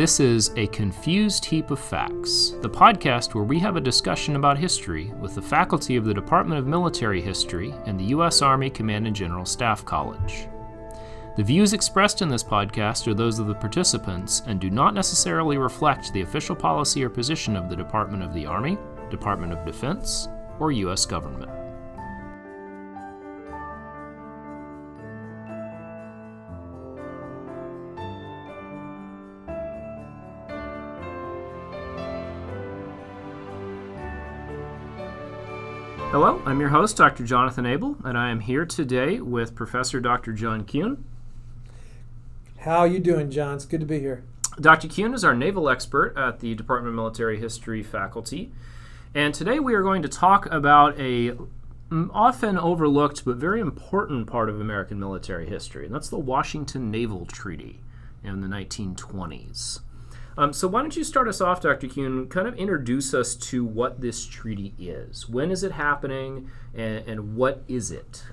This is A Confused Heap of Facts, the podcast where we have a discussion about history with the faculty of the Department of Military History and the U.S. Army Command and General Staff College. The views expressed in this podcast are those of the participants and do not necessarily reflect the official policy or position of the Department of the Army, Department of Defense, or U.S. government. Hello, I'm your host, Dr. Jonathan Abel, and I am here today with Professor Dr. John Kuehn. How are you doing, John? It's good to be here. Dr. Kuehn is our naval expert at the Department of Military History faculty, and today we are going to talk about a mm, often overlooked but very important part of American military history, and that's the Washington Naval Treaty in the 1920s. Um, so why don't you start us off, Dr. Kuehn? Kind of introduce us to what this treaty is. When is it happening, and, and what is it?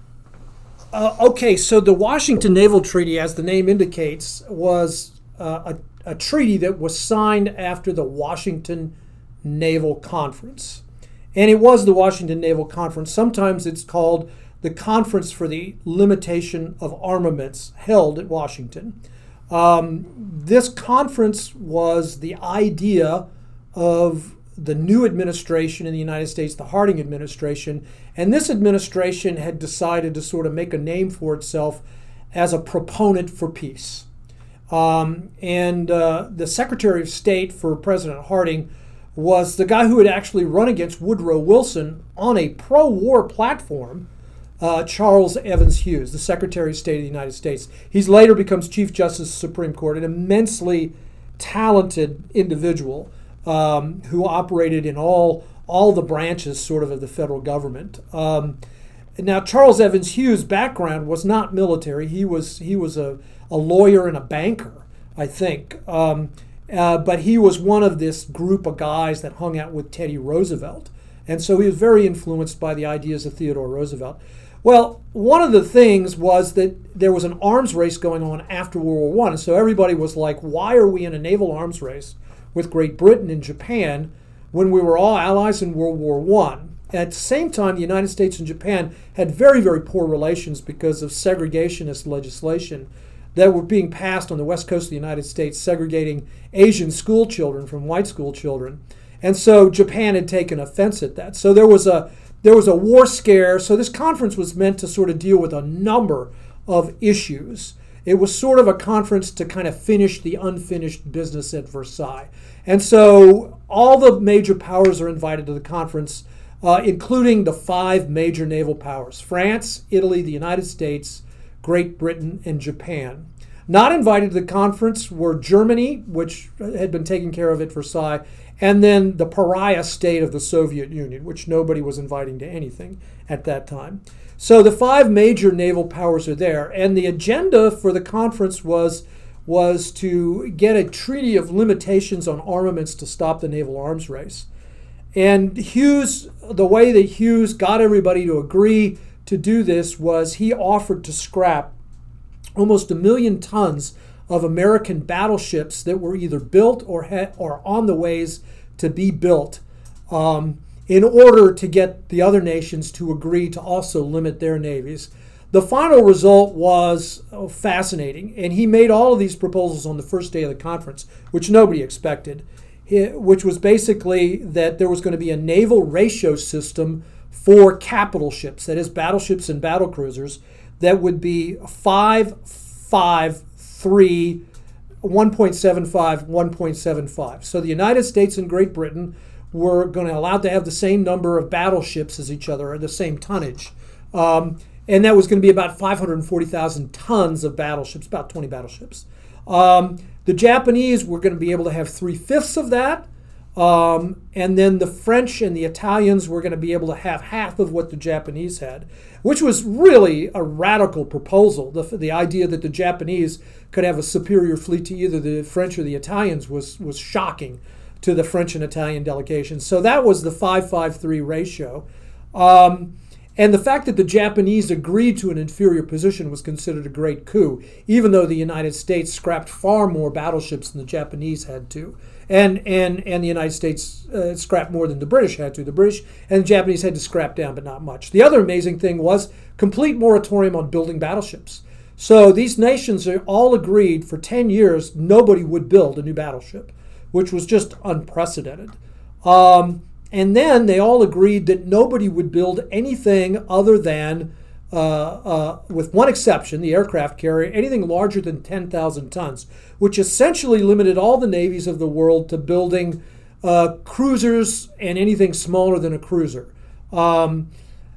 Uh, okay, so the Washington Naval Treaty, as the name indicates, was uh, a, a treaty that was signed after the Washington Naval Conference. And it was the Washington Naval Conference. Sometimes it's called the Conference for the Limitation of Armaments, held at Washington. Um, this conference was the idea of the new administration in the United States, the Harding administration, and this administration had decided to sort of make a name for itself as a proponent for peace. Um, and uh, the Secretary of State for President Harding was the guy who had actually run against Woodrow Wilson on a pro war platform uh, Charles Evans Hughes, the Secretary of State of the United States. He's later becomes Chief Justice of the Supreme Court, an immensely talented individual um, who operated in all all the branches, sort of, of the federal government. Um, now, Charles Evans Hughes' background was not military. He was he was a, a lawyer and a banker, I think. Um, uh, but he was one of this group of guys that hung out with Teddy Roosevelt. And so he was very influenced by the ideas of Theodore Roosevelt. Well, one of the things was that there was an arms race going on after World War One, so everybody was like, "Why are we in a naval arms race with Great Britain and Japan when we were all allies in World War One?" At the same time, the United States and Japan had very, very poor relations because of segregationist legislation that were being passed on the west coast of the United States, segregating Asian school children from white school children. And so Japan had taken offense at that. So there was a there was a war scare. So this conference was meant to sort of deal with a number of issues. It was sort of a conference to kind of finish the unfinished business at Versailles. And so all the major powers are invited to the conference, uh, including the five major naval powers France, Italy, the United States, Great Britain, and Japan. Not invited to the conference were Germany, which had been taking care of at Versailles, and then the pariah state of the Soviet Union, which nobody was inviting to anything at that time. So the five major naval powers are there, and the agenda for the conference was was to get a treaty of limitations on armaments to stop the naval arms race. And Hughes, the way that Hughes got everybody to agree to do this was he offered to scrap almost a million tons of American battleships that were either built or ha- or on the ways to be built, um, in order to get the other nations to agree to also limit their navies. The final result was oh, fascinating, and he made all of these proposals on the first day of the conference, which nobody expected, which was basically that there was going to be a naval ratio system for capital ships, that is, battleships and battle cruisers, that would be 5, 5, 3, 1.75, 1.75. So the United States and Great Britain were going to allow to have the same number of battleships as each other, or the same tonnage. Um, and that was going to be about 540,000 tons of battleships, about 20 battleships. Um, the Japanese were going to be able to have three fifths of that. Um, and then the French and the Italians were going to be able to have half of what the Japanese had, which was really a radical proposal. The, the idea that the Japanese could have a superior fleet to either the French or the Italians was, was shocking to the French and Italian delegations. So that was the 553 ratio. Um, And the fact that the Japanese agreed to an inferior position was considered a great coup, even though the United States scrapped far more battleships than the Japanese had to. And, and, and the United States uh, scrapped more than the British had to. The British and the Japanese had to scrap down, but not much. The other amazing thing was complete moratorium on building battleships. So these nations all agreed for 10 years nobody would build a new battleship, which was just unprecedented. Um, and then they all agreed that nobody would build anything other than, with one exception, the aircraft carrier, anything larger than 10,000 tons, which essentially limited all the navies of the world to building uh, cruisers and anything smaller than a cruiser. Um,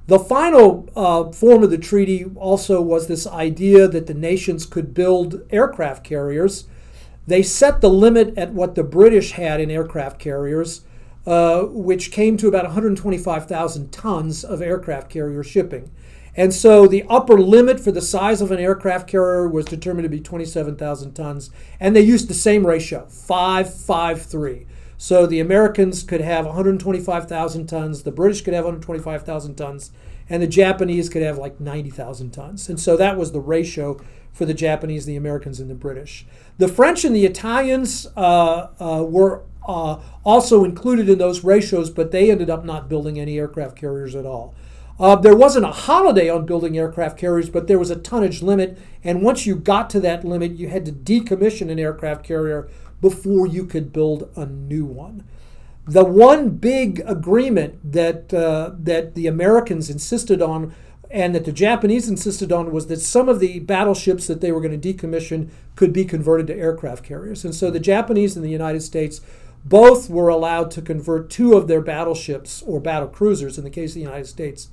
the final uh, form of the treaty also was this idea that the nations could build aircraft carriers. They set the limit at what the British had in aircraft carriers uh, which came to about 125,000 tons of aircraft carrier shipping. And so the upper limit for the size of an aircraft carrier was determined to be 27,000 tons. And they used the same ratio 5 5 3. So the Americans could have 125,000 tons, the British could have 125,000 tons, and the Japanese could have like 90,000 tons. And so that was the ratio for the Japanese, the Americans, and the British. The French and the Italians uh, uh, were uh, also included in those ratios, but they ended up not building any aircraft carriers at all. Uh, there wasn't a holiday on building aircraft carriers, but there was a tonnage limit, and once you got to that limit, you had to decommission an aircraft carrier before you could build a new one. The one big agreement that uh, that the Americans insisted on and that the Japanese insisted on was that some of the battleships that they were going to decommission could be converted to aircraft carriers. And so the Japanese and the United States both were allowed to convert two of their battleships or battle cruisers, in the case of the United States,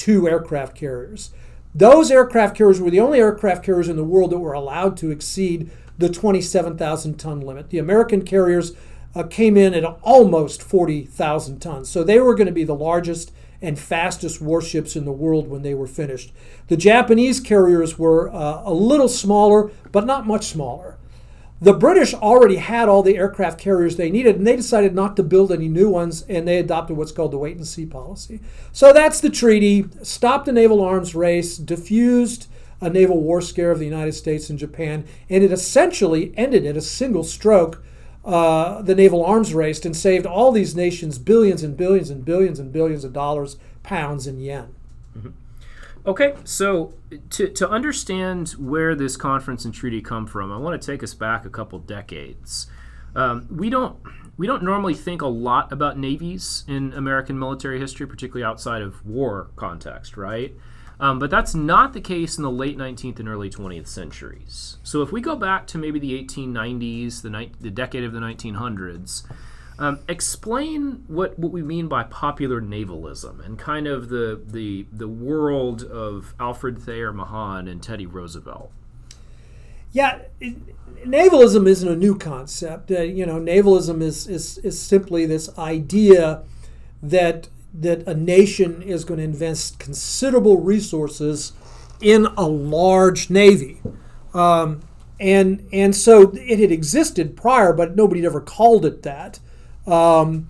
to aircraft carriers. Those aircraft carriers were the only aircraft carriers in the world that were allowed to exceed the 27,000 ton limit. The American carriers uh, came in at almost 40,000 tons. So they were going to be the largest and fastest warships in the world when they were finished. The Japanese carriers were uh, a little smaller, but not much smaller. The British already had all the aircraft carriers they needed, and they decided not to build any new ones, and they adopted what's called the wait and see policy. So that's the treaty, stopped the naval arms race, diffused a naval war scare of the United States and Japan, and it essentially ended at a single stroke uh, the naval arms race and saved all these nations billions and billions and billions and billions of dollars, pounds, and yen. Mm-hmm. Okay, so to, to understand where this conference and treaty come from, I want to take us back a couple decades. Um, we don't we don't normally think a lot about navies in American military history, particularly outside of war context, right? Um, but that's not the case in the late 19th and early 20th centuries. So if we go back to maybe the 1890s, the, ni- the decade of the 1900s, um, explain what, what we mean by popular navalism and kind of the, the, the world of Alfred Thayer Mahan and Teddy Roosevelt. Yeah, it, navalism isn't a new concept. Uh, you know, navalism is, is, is simply this idea that that a nation is going to invest considerable resources in a large navy. Um, and and so it had existed prior, but nobody had ever called it that. Um,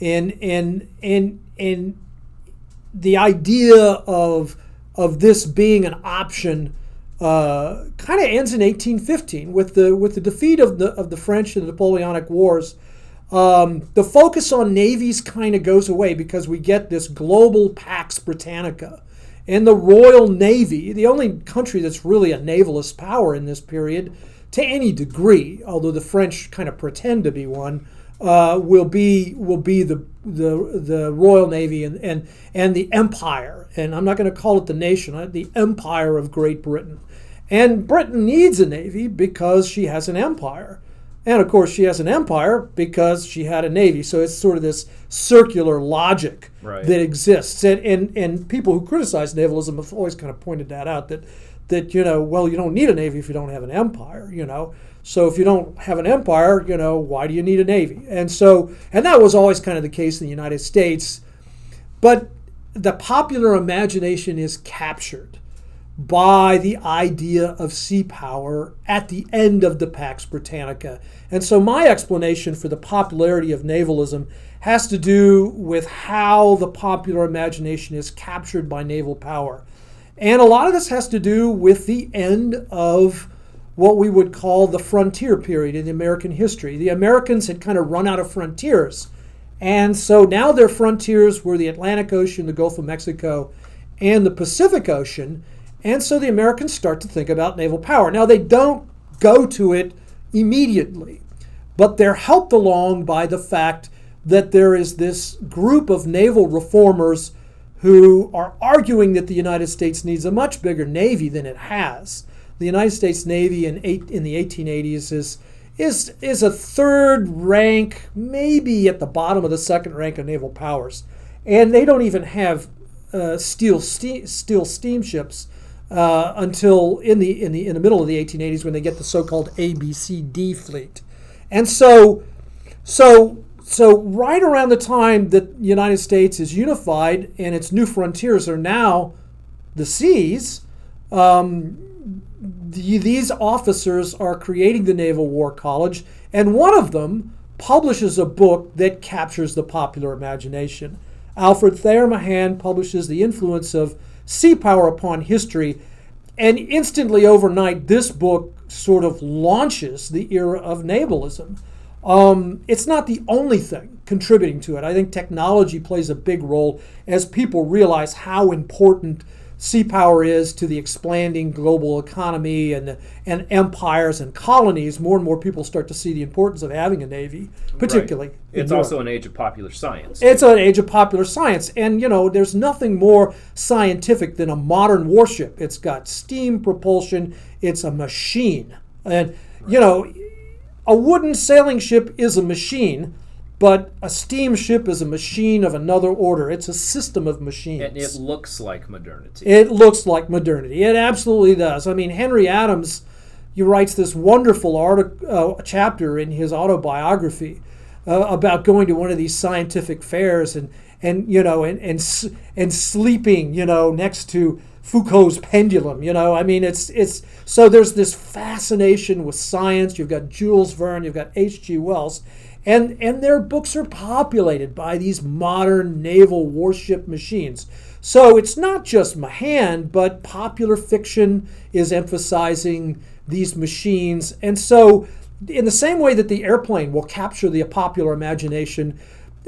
and and and and the idea of of this being an option uh, kind of ends in 1815 with the with the defeat of the of the French in the Napoleonic Wars. Um, the focus on navies kind of goes away because we get this global Pax Britannica. And the Royal Navy, the only country that's really a navalist power in this period, to any degree, although the French kind of pretend to be one, uh, will be will be the the the Royal Navy and and and the Empire. And I'm not going to call it the nation, uh, the Empire of Great Britain. And Britain needs a navy because she has an empire. And of course, she has an empire because she had a navy. So it's sort of this circular logic right. that exists. And, and, and people who criticize navalism have always kind of pointed that out that, that, you know, well, you don't need a navy if you don't have an empire, you know. So if you don't have an empire, you know, why do you need a navy? And so, and that was always kind of the case in the United States. But the popular imagination is captured by the idea of sea power at the end of the Pax Britannica. And so my explanation for the popularity of navalism has to do with how the popular imagination is captured by naval power. And a lot of this has to do with the end of what we would call the frontier period in American history. The Americans had kind of run out of frontiers. And so now their frontiers were the Atlantic Ocean, the Gulf of Mexico, and the Pacific Ocean. And so the Americans start to think about naval power. Now, they don't go to it immediately, but they're helped along by the fact that there is this group of naval reformers who are arguing that the United States needs a much bigger navy than it has. The United States Navy in, eight, in the 1880s is, is, is a third rank, maybe at the bottom of the second rank of naval powers. And they don't even have uh, steel, ste- steel steamships uh, until in the in the in the middle of the 1880s when they get the so-called ABCD fleet, and so so so right around the time that the United States is unified and its new frontiers are now the seas, um, the, these officers are creating the Naval War College, and one of them publishes a book that captures the popular imagination. Alfred Thayer Mahan publishes The Influence of Sea Power Upon History, and instantly overnight, this book sort of launches the era of navalism. Um, it's not the only thing contributing to it. I think technology plays a big role as people realize how important sea power is to the expanding global economy and and empires and colonies, more and more people start to see the importance of having a navy, particularly. Right. It's also an age of popular science. It's an age of popular science, and you know, there's nothing more scientific than a modern warship. It's got steam propulsion. It's a machine, and you know, a wooden sailing ship is a machine but a steamship is a machine of another order. It's a system of machines. And it looks like modernity. It looks like modernity. It absolutely does. I mean, Henry Adams, he writes this wonderful article, uh, chapter in his autobiography uh, about going to one of these scientific fairs and and you know and and and sleeping, you know, next to Foucault's pendulum. You know, I mean, it's it's so there's this fascination with science. You've got Jules Verne, you've got H.G. Wells, and, and their books are populated by these modern naval warship machines. So it's not just Mahan, but popular fiction is emphasizing these machines. And so, in the same way that the airplane will capture the popular imagination,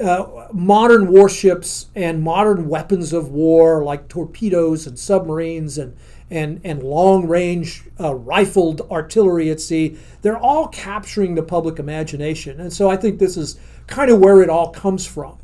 uh, modern warships and modern weapons of war like torpedoes and submarines and and, and long range uh, rifled artillery at sea, they're all capturing the public imagination. And so I think this is kind of where it all comes from.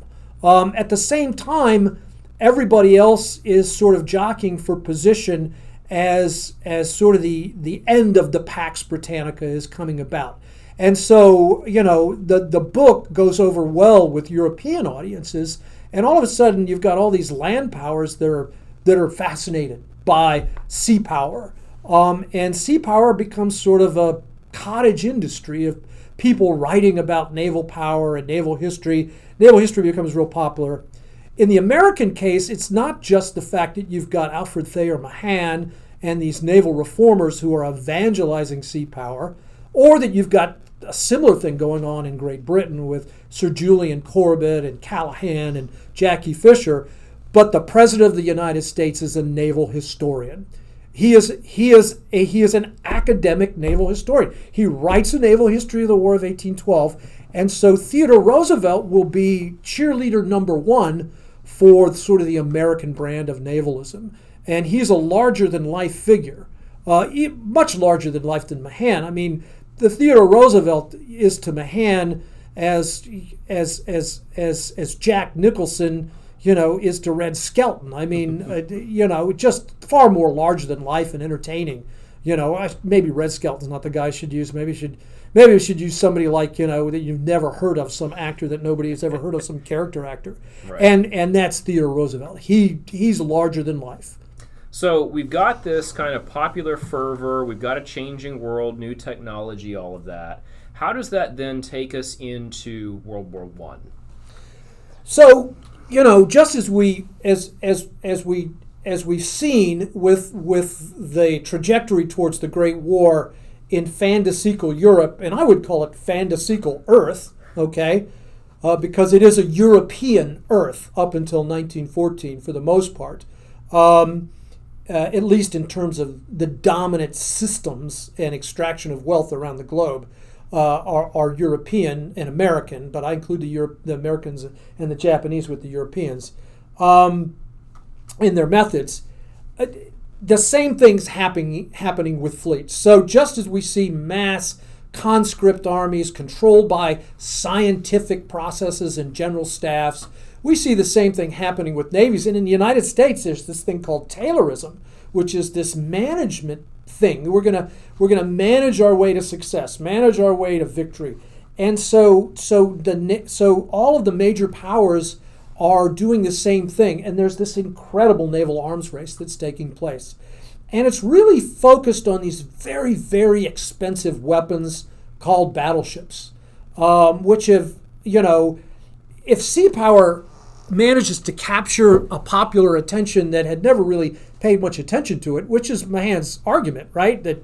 Um, at the same time, everybody else is sort of jockeying for position as, as sort of the, the end of the Pax Britannica is coming about. And so, you know, the, the book goes over well with European audiences, and all of a sudden you've got all these land powers that are, that are fascinated by sea power. Um, and sea power becomes sort of a cottage industry of people writing about naval power and naval history. Naval history becomes real popular. In the American case, it's not just the fact that you've got Alfred Thayer Mahan and these naval reformers who are evangelizing sea power, or that you've got a similar thing going on in Great Britain with Sir Julian Corbett and Callahan and Jackie Fisher but the president of the United States is a naval historian. He is he is a, he is an academic naval historian. He writes a naval history of the War of 1812, and so Theodore Roosevelt will be cheerleader number one for sort of the American brand of navalism, and he's a larger than life figure, uh, much larger than life than Mahan. I mean, the Theodore Roosevelt is to Mahan as as as as as Jack Nicholson you know, is to Red Skelton. I mean, uh, you know, just far more larger than life and entertaining. You know, I, maybe Red Skelton's not the guy I should use. Maybe should maybe we should use somebody like you know that you've never heard of, some actor that nobody has ever heard of, some character actor, right. and and that's Theodore Roosevelt. He he's larger than life. So we've got this kind of popular fervor. We've got a changing world, new technology, all of that. How does that then take us into World War One? So you know, just as we as as as we as we've seen with with the trajectory towards the Great War in Fantasical Europe, and I would call it Fantasical Earth, okay, uh, because it is a European Earth up until 1914 for the most part, um, uh, at least in terms of the dominant systems and extraction of wealth around the globe. Uh, are, are European and American, but I include the, the Americans and the Japanese with the Europeans um, in their methods. Uh, the same things happening happening with fleets. So just as we see mass conscript armies controlled by scientific processes and general staffs, we see the same thing happening with navies. And in the United States, there's this thing called Taylorism, which is this management thing. We're gonna we're gonna manage our way to success, manage our way to victory. And so so the so all of the major powers are doing the same thing. And there's this incredible naval arms race that's taking place. And it's really focused on these very, very expensive weapons called battleships, um, which have, you know, if sea power manages to capture a popular attention that had never really paid much attention to it, which is Mahan's argument, right? That,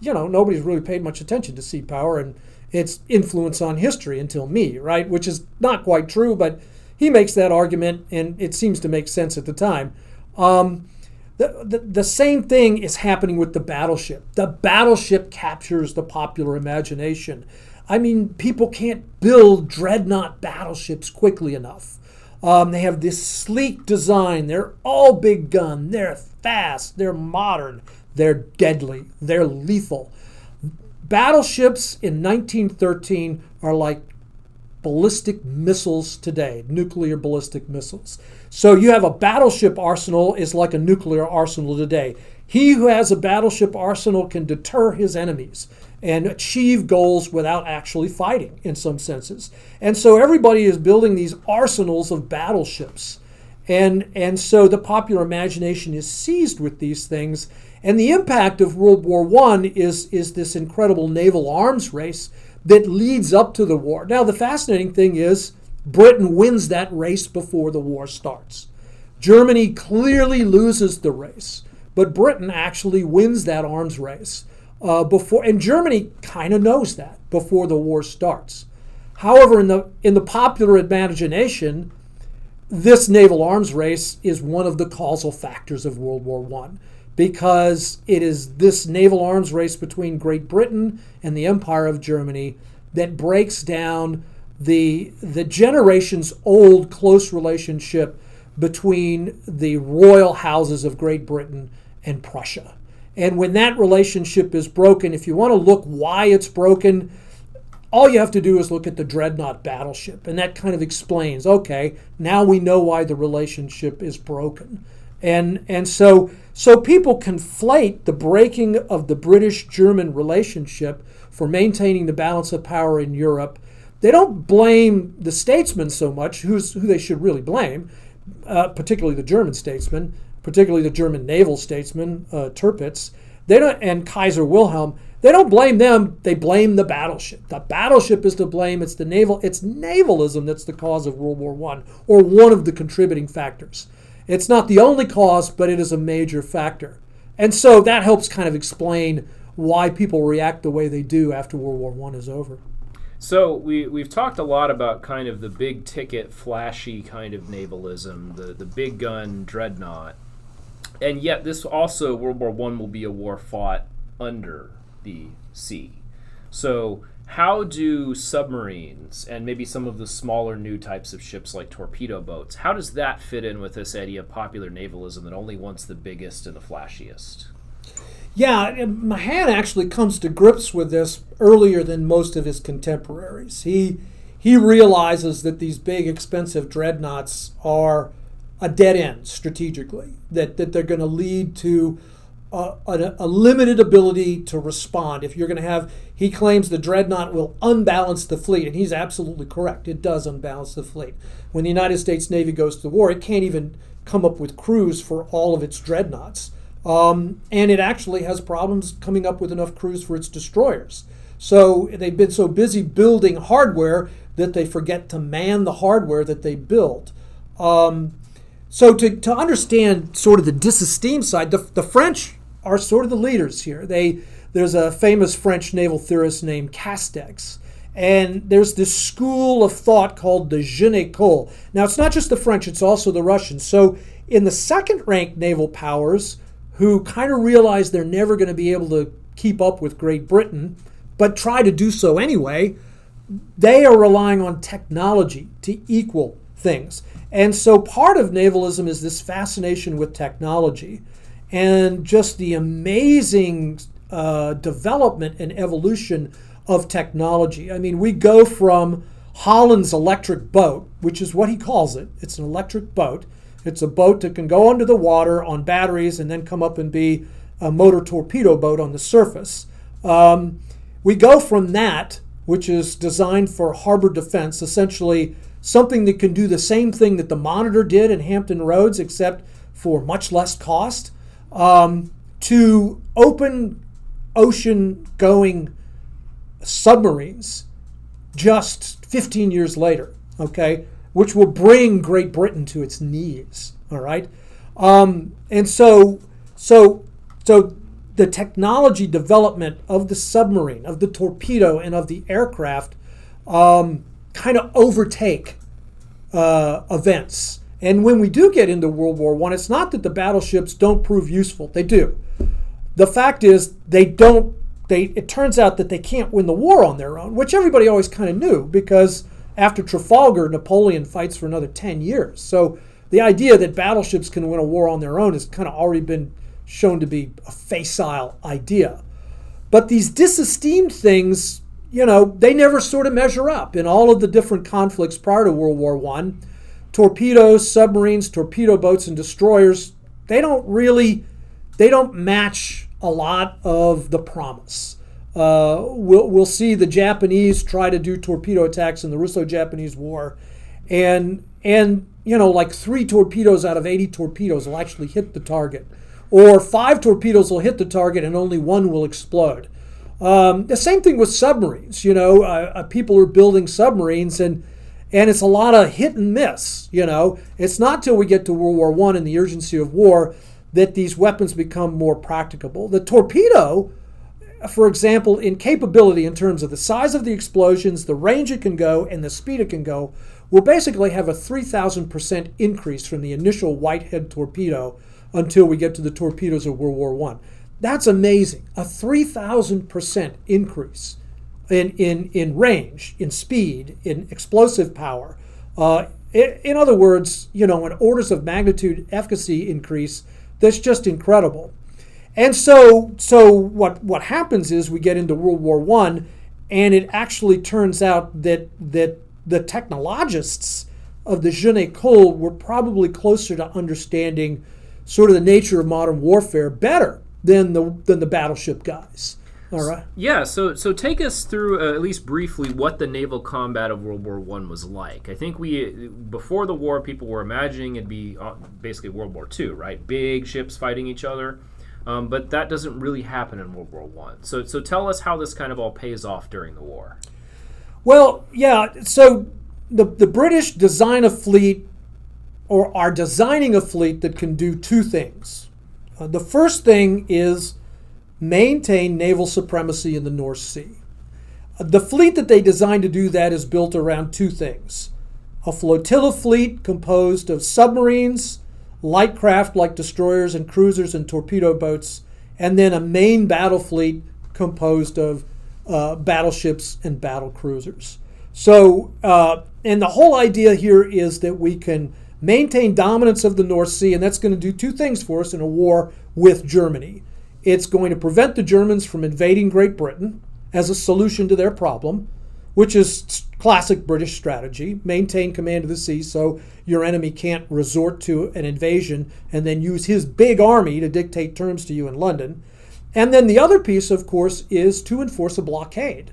you know, nobody's really paid much attention to sea power and its influence on history until me, right? Which is not quite true, but he makes that argument, and it seems to make sense at the time. Um, the, the, the same thing is happening with the battleship. The battleship captures the popular imagination. I mean, people can't build dreadnought battleships quickly enough. Um, they have this sleek design. They're all big gun. They're fast. They're modern. They're deadly. They're lethal. Battleships in 1913 are like ballistic missiles today, nuclear ballistic missiles. So you have a battleship arsenal is like a nuclear arsenal today. He who has a battleship arsenal can deter his enemies and achieve goals without actually fighting in some senses. And so everybody is building these arsenals of battleships. And, and so the popular imagination is seized with these things. And the impact of World War I is, is this incredible naval arms race that leads up to the war. Now, the fascinating thing is Britain wins that race before the war starts. Germany clearly loses the race, but Britain actually wins that arms race uh, before, and Germany kind of knows that before the war starts. However, in the in the popular imagination, this naval arms race is one of the causal factors of World War One because it is this naval arms race between Great Britain and the Empire of Germany that breaks down the the generations old close relationship between the royal houses of Great Britain and Prussia. And when that relationship is broken, if you want to look why it's broken, all you have to do is look at the dreadnought battleship and that kind of explains okay now we know why the relationship is broken and and so so people conflate the breaking of the British German relationship for maintaining the balance of power in Europe. They don't blame the statesmen so much, who's, who they should really blame, uh, particularly the German statesmen, particularly the German naval statesman uh, Tirpitz. They don't, and Kaiser Wilhelm. They don't blame them. They blame the battleship. The battleship is to blame. It's the naval. It's navalism that's the cause of World War One, or one of the contributing factors. It's not the only cause, but it is a major factor. And so that helps kind of explain why people react the way they do after World War One is over. So we we've talked a lot about kind of the big ticket, flashy kind of navalism, the the big gun dreadnought, and yet this also World War One will be a war fought under the sea. So how do submarines and maybe some of the smaller new types of ships like torpedo boats how does that fit in with this idea of popular navalism that only wants the biggest and the flashiest yeah mahan actually comes to grips with this earlier than most of his contemporaries he he realizes that these big expensive dreadnoughts are a dead end strategically that, that they're going to lead to a, a, a, limited ability to respond. If you're going to have, he claims the dreadnought will unbalance the fleet, and he's absolutely correct. It does unbalance the fleet. When the United States Navy goes to war, it can't even come up with crews for all of its dreadnoughts. Um, and it actually has problems coming up with enough crews for its destroyers. So they've been so busy building hardware that they forget to man the hardware that they built. Um, so to, to understand sort of the disesteem side, the, the French are sort of the leaders here. They there's a famous French naval theorist named Castex, and there's this school of thought called the Jeune École. Now it's not just the French; it's also the Russians. So in the second-ranked naval powers, who kind of realize they're never going to be able to keep up with Great Britain, but try to do so anyway, they are relying on technology to equal things. And so part of navalism is this fascination with technology and just the amazing uh, development and evolution of technology. I mean, we go from Holland's electric boat, which is what he calls it. It's an electric boat. It's a boat that can go under the water on batteries and then come up and be a motor torpedo boat on the surface. Um, we go from that, which is designed for harbor defense, essentially something that can do the same thing that the Monitor did in Hampton Roads, except for much less cost, um, to open ocean going submarines just 15 years later, okay, which will bring Great Britain to its knees, all right? Um, and so, so, so the technology development of the submarine, of the torpedo, and of the aircraft um, kind of overtake uh, events. And when we do get into World War One, it's not that the battleships don't prove useful; they do. The fact is, they don't. They it turns out that they can't win the war on their own, which everybody always kind of knew because after Trafalgar, Napoleon fights for another ten years. So the idea that battleships can win a war on their own has kind of already been shown to be a facile idea. But these disesteemed things, you know, they never sort of measure up in all of the different conflicts prior to World War One. Torpedoes, submarines, torpedo boats, and destroyers, they don't really, they don't match a lot of the promise. Uh, we'll, we'll see the Japanese try to do torpedo attacks in the Russo-Japanese War, and and you know like three torpedoes out of 80 torpedoes will actually hit the target or five torpedoes will hit the target and only one will explode. Um, the same thing with submarines. You know, uh, uh, people are building submarines and and it's a lot of hit and miss. You know, it's not till we get to World War One and the urgency of war that these weapons become more practicable. The torpedo, for example, in capability in terms of the size of the explosions, the range it can go, and the speed it can go, will basically have a 3,000% increase from the initial Whitehead torpedo until we get to the torpedoes of World War One. That's amazing. A 3,000% increase in, in, in range, in speed, in explosive power. Uh, in, in other words, you know, an orders of magnitude efficacy increase that's just incredible. And so, so what, what happens is we get into World War One, and it actually turns out that, that the technologists of the Jeune École were probably closer to understanding sort of the nature of modern warfare better than the than the battleship guys. All right. Yeah. So so take us through uh, at least briefly what the naval combat of World War One was like. I think we before the war, people were imagining it'd be uh, basically World War Two, right? Big ships fighting each other. Um, but that doesn't really happen in World War One. So, so tell us how this kind of all pays off during the war. Well, yeah. So the the British design a fleet or are designing a fleet that can do two things. Uh, the first thing is maintain naval supremacy in the North Sea. Uh, the fleet that they designed to do that is built around two things a flotilla fleet composed of submarines, light craft like destroyers and cruisers and torpedo boats, and then a main battle fleet composed of uh, battleships and battle cruisers. So, uh, and the whole idea here is that we can maintain dominance of the North Sea, and that's going to do two things for us in a war with Germany. It's going to prevent the Germans from invading Great Britain as a solution to their problem, which is classic British strategy maintain command of the sea so your enemy can't resort to an invasion and then use his big army to dictate terms to you in London. And then the other piece, of course, is to enforce a blockade.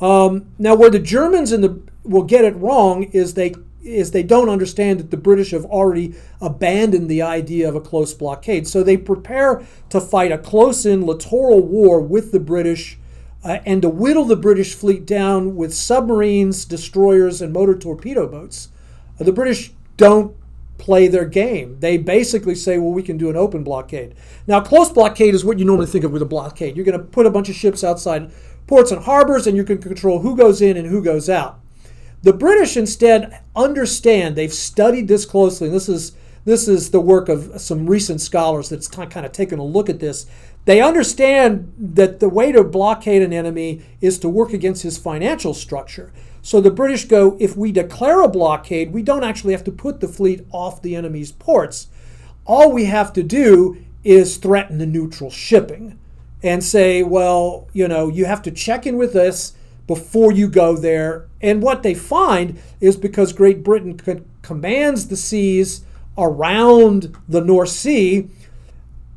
Um, now, where the Germans in the, will get it wrong is they is they don't understand that the British have already abandoned the idea of a close blockade. So they prepare to fight a close in littoral war with the British uh, and to whittle the British fleet down with submarines, destroyers, and motor torpedo boats. Uh, the British don't play their game. They basically say, well, we can do an open blockade. Now, close blockade is what you normally think of with a blockade. You're going to put a bunch of ships outside ports and harbors, and you can control who goes in and who goes out. The British instead understand, they've studied this closely, this is, this is the work of some recent scholars that's kind of taken a look at this. They understand that the way to blockade an enemy is to work against his financial structure. So the British go if we declare a blockade, we don't actually have to put the fleet off the enemy's ports. All we have to do is threaten the neutral shipping and say, well, you know, you have to check in with us before you go there. And what they find is because Great Britain commands the seas around the North Sea,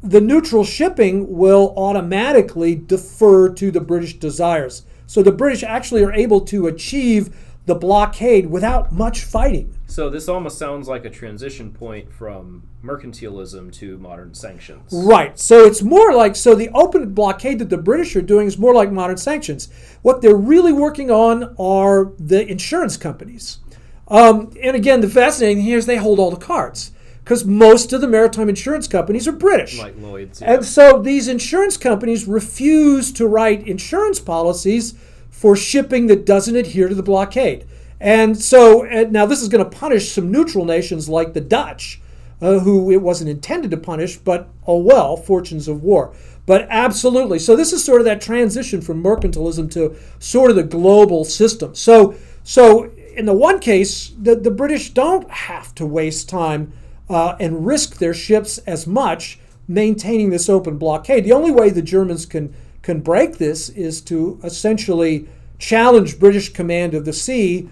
the neutral shipping will automatically defer to the British desires. So the British actually are able to achieve the blockade without much fighting. So this almost sounds like a transition point from mercantilism to modern sanctions. Right. So it's more like so the open blockade that the British are doing is more like modern sanctions. What they're really working on are the insurance companies. Um, and again, the fascinating thing here is they hold all the cards because most of the maritime insurance companies are British. Like Lloyd's. Yeah. And so these insurance companies refuse to write insurance policies for shipping that doesn't adhere to the blockade. And so and now this is going to punish some neutral nations like the Dutch, uh, who it wasn't intended to punish, but oh well, fortunes of war. But absolutely. So this is sort of that transition from mercantilism to sort of the global system. So so in the one case, the, the British don't have to waste time uh, and risk their ships as much maintaining this open blockade. The only way the Germans can can break this is to essentially challenge British command of the sea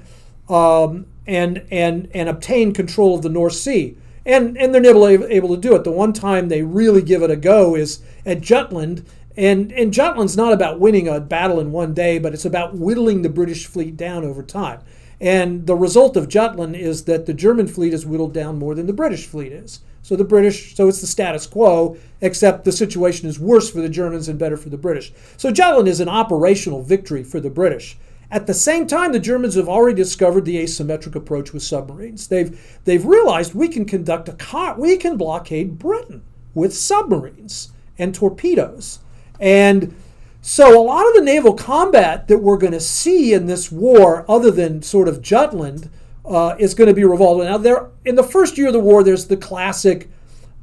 um, and and and obtain control of the North Sea. And and they're able, able to do it. The one time they really give it a go is at Jutland. And, and Jutland's not about winning a battle in one day, but it's about whittling the British fleet down over time. And the result of Jutland is that the German fleet is whittled down more than the British fleet is. So the British, so it's the status quo, except the situation is worse for the Germans and better for the British. So Jutland is an operational victory for the British. At the same time, the Germans have already discovered the asymmetric approach with submarines. They've they've realized we can conduct a car, we can blockade Britain with submarines and torpedoes. And so, a lot of the naval combat that we're going to see in this war, other than sort of Jutland, uh, is going to be revolved. Now, there in the first year of the war, there's the classic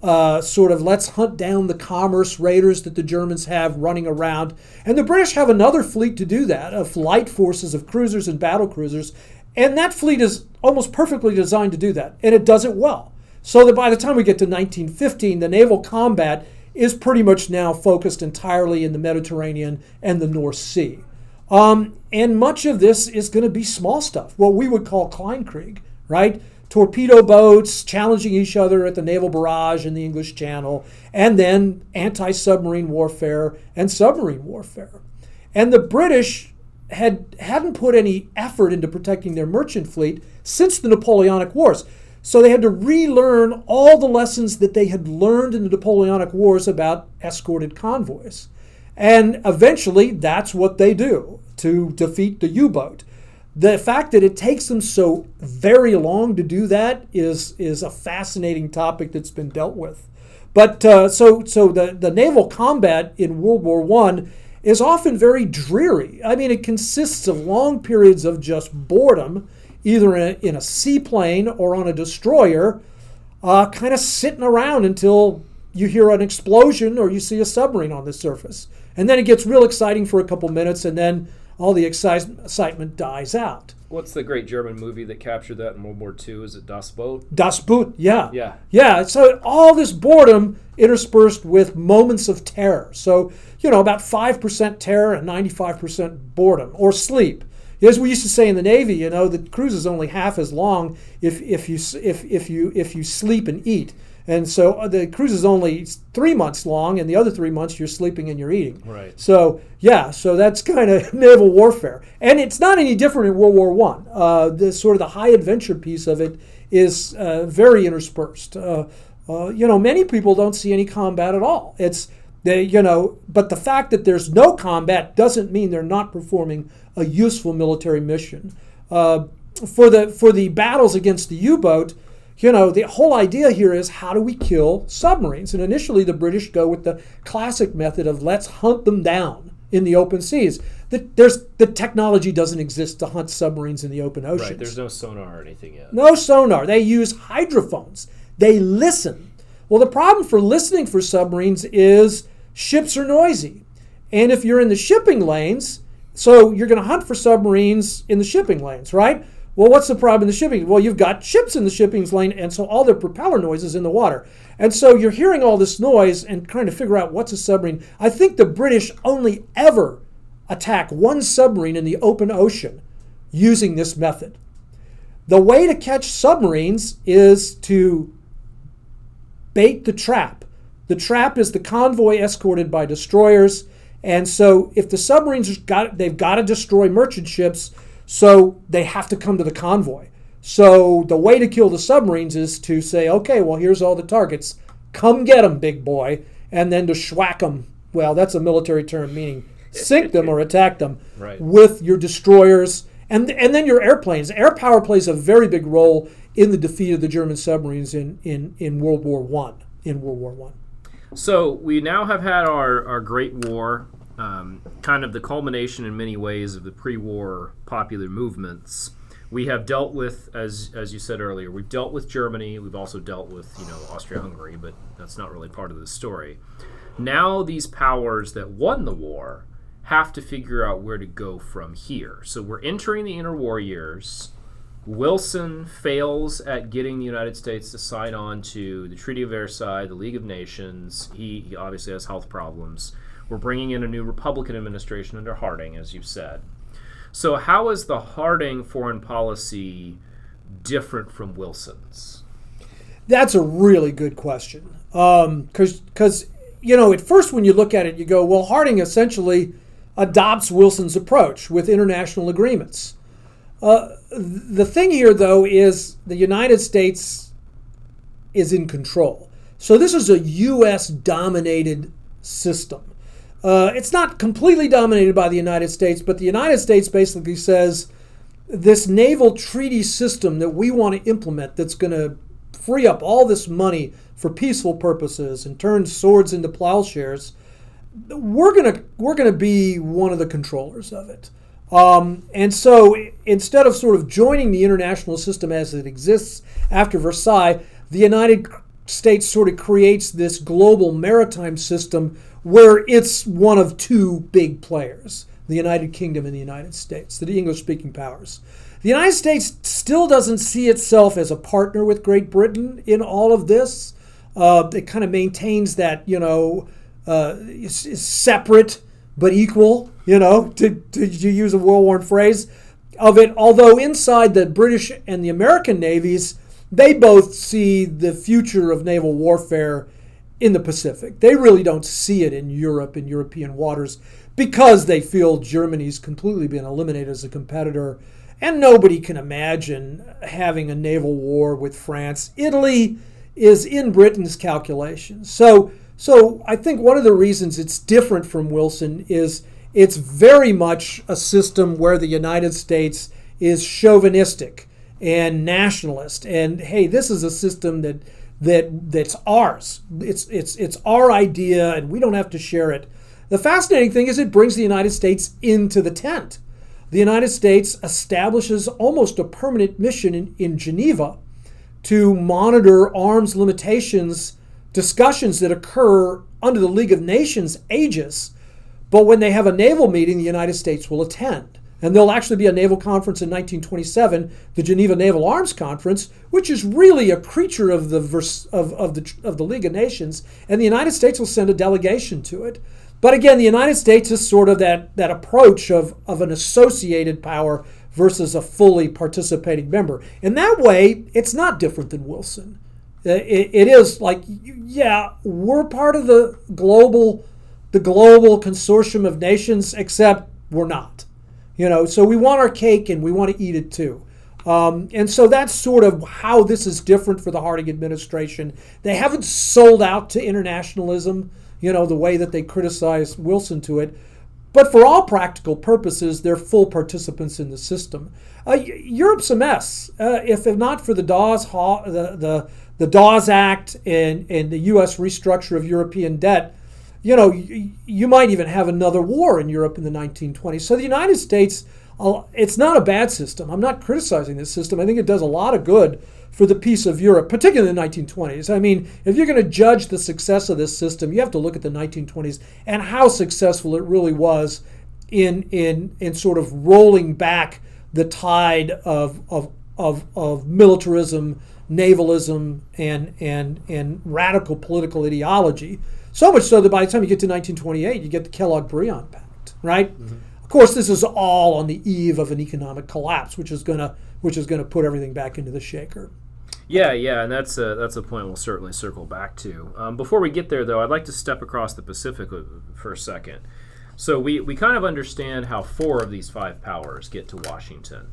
uh, sort of let's hunt down the commerce raiders that the Germans have running around, and the British have another fleet to do that of light forces of cruisers and battle cruisers, and that fleet is almost perfectly designed to do that, and it does it well. So that by the time we get to 1915, the naval combat is pretty much now focused entirely in the Mediterranean and the North Sea. Um, and much of this is going to be small stuff, what we would call Kleinkrieg, right? Torpedo boats challenging each other at the naval barrage in the English Channel, and then anti submarine warfare and submarine warfare. And the British had, hadn't put any effort into protecting their merchant fleet since the Napoleonic Wars. So they had to relearn all the lessons that they had learned in the Napoleonic Wars about escorted convoys. And eventually, that's what they do to defeat the U boat. The fact that it takes them so very long to do that is, is a fascinating topic that's been dealt with. But uh, so, so the, the naval combat in World War I is often very dreary. I mean, it consists of long periods of just boredom either in a, in a seaplane or on a destroyer, uh, kind of sitting around until you hear an explosion or you see a submarine on the surface. And then it gets real exciting for a couple minutes, and then all the excitement dies out. What's the great German movie that captured that in World War II? Is it Das Boot? Das Boot, yeah. Yeah. Yeah. So all this boredom interspersed with moments of terror. So, you know, about 5% terror and 95% boredom or sleep as we used to say in the Navy, you know, the cruise is only half as long if, if you if, if you if you sleep and eat. And so uh, the cruise is only three months long, and the other three months you're sleeping and you're eating. Right. So yeah, so that's kind of naval warfare, and it's not any different in World War One. Uh, the sort of the high adventure piece of it is uh, very interspersed. Uh, uh, you know, many people don't see any combat at all. It's they, you know, but the fact that there's no combat doesn't mean they're not performing a useful military mission. Uh, for the for the battles against the U-boat, you know, the whole idea here is how do we kill submarines? And initially, the British go with the classic method of let's hunt them down in the open seas. The, there's the technology doesn't exist to hunt submarines in the open oceans. Right. There's no sonar or anything yet. No sonar. They use hydrophones. They listen. Well, the problem for listening for submarines is ships are noisy. And if you're in the shipping lanes, so you're going to hunt for submarines in the shipping lanes, right? Well, what's the problem in the shipping? Well, you've got ships in the shipping lane, and so all their propeller noise is in the water. And so you're hearing all this noise and trying to figure out what's a submarine. I think the British only ever attack one submarine in the open ocean using this method. The way to catch submarines is to bait the trap. The trap is the convoy escorted by destroyers. And so if the submarines got they've got to destroy merchant ships, so they have to come to the convoy. So the way to kill the submarines is to say, okay, well here's all the targets, come get them, big boy, and then to schwack them. Well, that's a military term meaning sink them or attack them right. with your destroyers and and then your airplanes. Air power plays a very big role in the defeat of the German submarines in in, in World War One. In World War One. So we now have had our, our Great War, um, kind of the culmination in many ways of the pre-war popular movements. We have dealt with, as as you said earlier, we've dealt with Germany. We've also dealt with you know Austria-Hungary, but that's not really part of the story. Now these powers that won the war have to figure out where to go from here. So we're entering the interwar years. Wilson fails at getting the United States to sign on to the Treaty of Versailles, the League of Nations. He, he obviously has health problems. We're bringing in a new Republican administration under Harding, as you said. So, how is the Harding foreign policy different from Wilson's? That's a really good question. Because, um, because you know, at first when you look at it, you go, well, Harding essentially adopts Wilson's approach with international agreements. Uh, the thing here, though, is the United States is in control. So this is a U.S. dominated system. Uh, it's not completely dominated by the United States, but the United States basically says this naval treaty system that we want to implement that's going to free up all this money for peaceful purposes and turn swords into plowshares, we're gonna we're gonna be one of the controllers of it. Um, and so instead of sort of joining the international system as it exists after Versailles, the United States sort of creates this global maritime system where it's one of two big players the United Kingdom and the United States, the English speaking powers. The United States still doesn't see itself as a partner with Great Britain in all of this. Uh, it kind of maintains that, you know, uh, separate but equal, you know, to, to, use a well worn phrase, of it. Although inside the British and the American navies, they both see the future of naval warfare in the Pacific. They really don't see it in Europe and European waters because they feel Germany's completely been eliminated as a competitor. And nobody can imagine having a naval war with France. Italy is in Britain's calculations. So so I think one of the reasons it's different from Wilson is it's very much a system where the United States is chauvinistic and nationalist and hey this is a system that that that's ours. It's it's it's our idea and we don't have to share it. The fascinating thing is it brings the United States into the tent. The United States establishes almost a permanent mission in, in Geneva to monitor arms limitations discussions that occur under the League of Nations aegis, but when they have a naval meeting, the United States will attend. And there'll actually be a naval conference in 1927, the Geneva Naval Arms Conference, which is really a creature of the, vers- of, of, the, of the League of Nations, and the United States will send a delegation to it. But again, the United States is sort of that, that approach of, of an associated power versus a fully participating member. In that way, it's not different than Wilson. Uh, it, it is like yeah we're part of the global the global consortium of nations except we're not you know so we want our cake and we want to eat it too um, and so that's sort of how this is different for the harding administration they haven't sold out to internationalism you know the way that they criticize wilson to it but for all practical purposes, they're full participants in the system. Uh, Europe's a mess. Uh, if not for the Dawes, the, the, the Dawes Act and, and the U.S. restructure of European debt, you know, you, might even have another war in Europe in the 1920s. So the United States, it's not a bad system. I'm not criticizing this system. I think it does a lot of good for the peace of Europe, particularly in the 1920s. I mean, if you're going to judge the success of this system, you have to look at the 1920s and how successful it really was in in in sort of rolling back the tide of of of, of militarism, navalism, and and and radical political ideology. So much so that by the time you get to 1928, you get the Kellogg-Briand Pact, right? Mm-hmm. Of course, this is all on the eve of an economic collapse, which is gonna which is going to put everything back into the shaker. Yeah, yeah, and that's a, that's a point we'll certainly circle back to. Um, before we get there, though, I'd like to step across the Pacific for a second. So we, we kind of understand how four of these five powers get to Washington.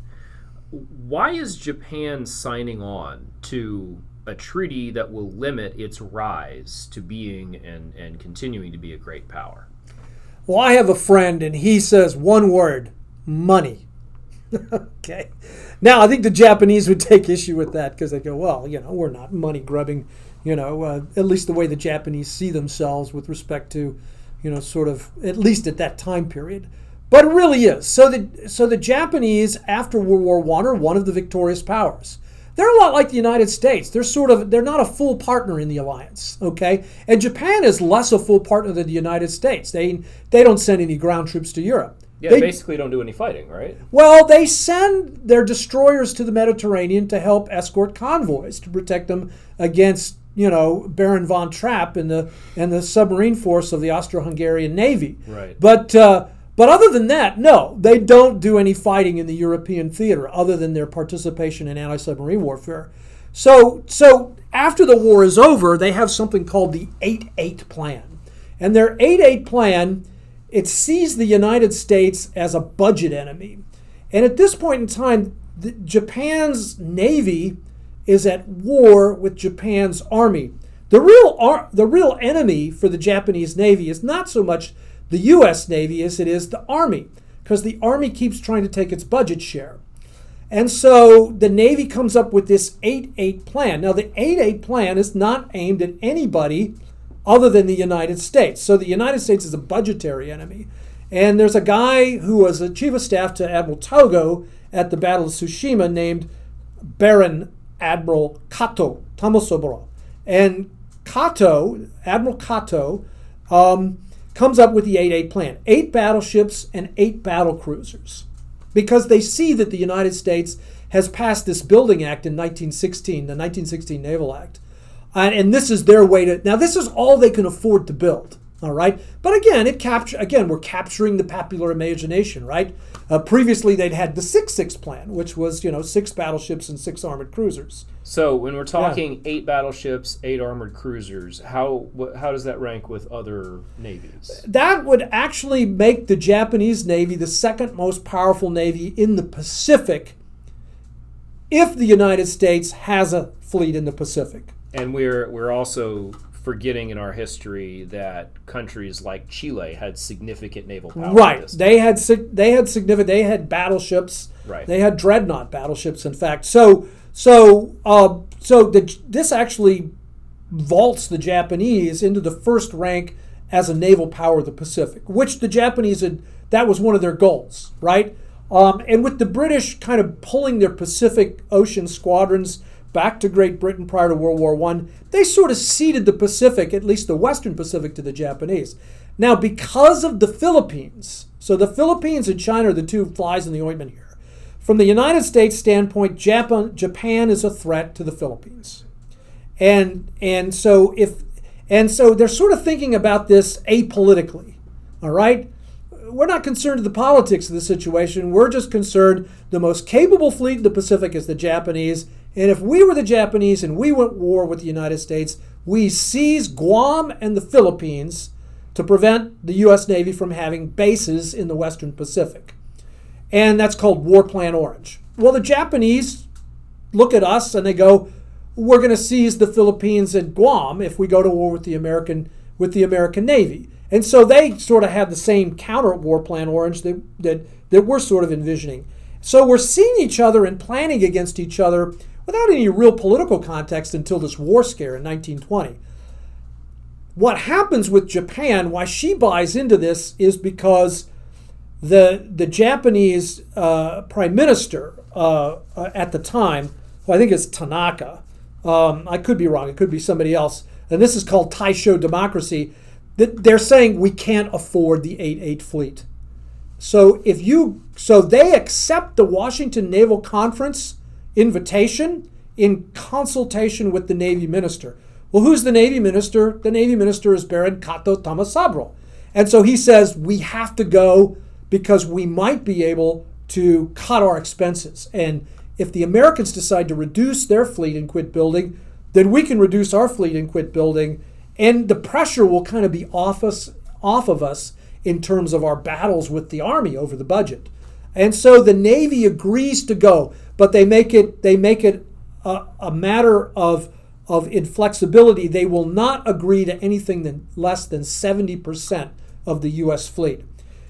Why is Japan signing on to a treaty that will limit its rise to being and, and continuing to be a great power? Well, I have a friend, and he says one word money. okay. Now, I think the Japanese would take issue with that because they go, well, you know, we're not money grubbing, you know, uh, at least the way the Japanese see themselves with respect to, you know, sort of, at least at that time period. But it really is. So the, so the Japanese, after World War One, are one of the victorious powers. They're a lot like the United States. They're sort of they're not a full partner in the alliance, okay? And Japan is less a full partner than the United States. They they don't send any ground troops to Europe. Yeah, they basically don't do any fighting, right? Well, they send their destroyers to the Mediterranean to help escort convoys to protect them against, you know, Baron von Trapp and the and the submarine force of the Austro-Hungarian Navy. Right. But uh, but other than that, no, they don't do any fighting in the European theater other than their participation in anti-submarine warfare. So so after the war is over, they have something called the 8-8 plan. And their 8-8 plan it sees the United States as a budget enemy. And at this point in time, the, Japan's navy is at war with Japan's army. The real ar- the real enemy for the Japanese navy is not so much the US navy as it is the army because the army keeps trying to take its budget share. And so the Navy comes up with this 8 8 plan. Now, the 8 8 plan is not aimed at anybody other than the United States. So the United States is a budgetary enemy. And there's a guy who was a chief of staff to Admiral Togo at the Battle of Tsushima named Baron Admiral Kato Tomosaburo. And Kato, Admiral Kato, um, comes up with the 8 8 plan. Eight battleships and eight battle cruisers. Because they see that the United States has passed this Building Act in 1916, the 1916 Naval Act, and, this is their way to now this is all they can afford to build all right? But again it capture again we're capturing the popular imagination right uh, previously they'd had the 6-6 plan which was you know six battleships and six armored cruisers. So when we're talking yeah. eight battleships eight armored cruisers how wh- how does that rank with other navies? That would actually make the japanese navy the second most powerful navy in the pacific if the united states has a fleet in the pacific. And we're we're also forgetting in our history that countries like Chile had significant naval power. Right. They had they had significant they had battleships. Right. They had dreadnought battleships in fact. So so uh, so the, this actually vaults the Japanese into the first rank as a naval power of the Pacific, which the Japanese had that was one of their goals, right? Um, and with the British kind of pulling their Pacific Ocean squadrons back to Great Britain prior to World War I, they sort of ceded the Pacific, at least the Western Pacific, to the Japanese. Now, because of the Philippines, so the Philippines and China are the two flies in the ointment here. From the United States standpoint, Japan, Japan is a threat to the Philippines. And, and so if and so they're sort of thinking about this apolitically. All right? We're not concerned with the politics of the situation. We're just concerned the most capable fleet in the Pacific is the Japanese, and if we were the Japanese and we went war with the United States, we seize Guam and the Philippines to prevent the U.S. Navy from having bases in the Western Pacific. And that's called War Plan Orange. Well, the Japanese look at us and they go, we're going to seize the Philippines and Guam if we go to war with the American with the American Navy. And so they sort of have the same counter war plan orange that, that, that we're sort of envisioning. So we're seeing each other and planning against each other without any real political context until this war scare in 1920. What happens with Japan, why she buys into this, is because the, the Japanese uh, prime minister uh, uh at the time, who I think is Tanaka, um, I could be wrong, it could be somebody else, and this is called Taisho democracy, that they're saying we can't afford the 8-8 fleet. So if you so they accept the Washington Naval Conference invitation in consultation with the Navy minister. Well, who's the Navy minister? The Navy minister is Baron Kato Tomosaburo. And so he says we have to go because we might be able to cut our expenses. And if the Americans decide to reduce their fleet and quit building, then we can reduce our fleet and quit building, and the pressure will kind of be off us, off of us in terms of our battles with the army over the budget. And so the Navy agrees to go, but they make it they make it a, a matter of of inflexibility. They will not agree to anything than less than 70% of the US fleet.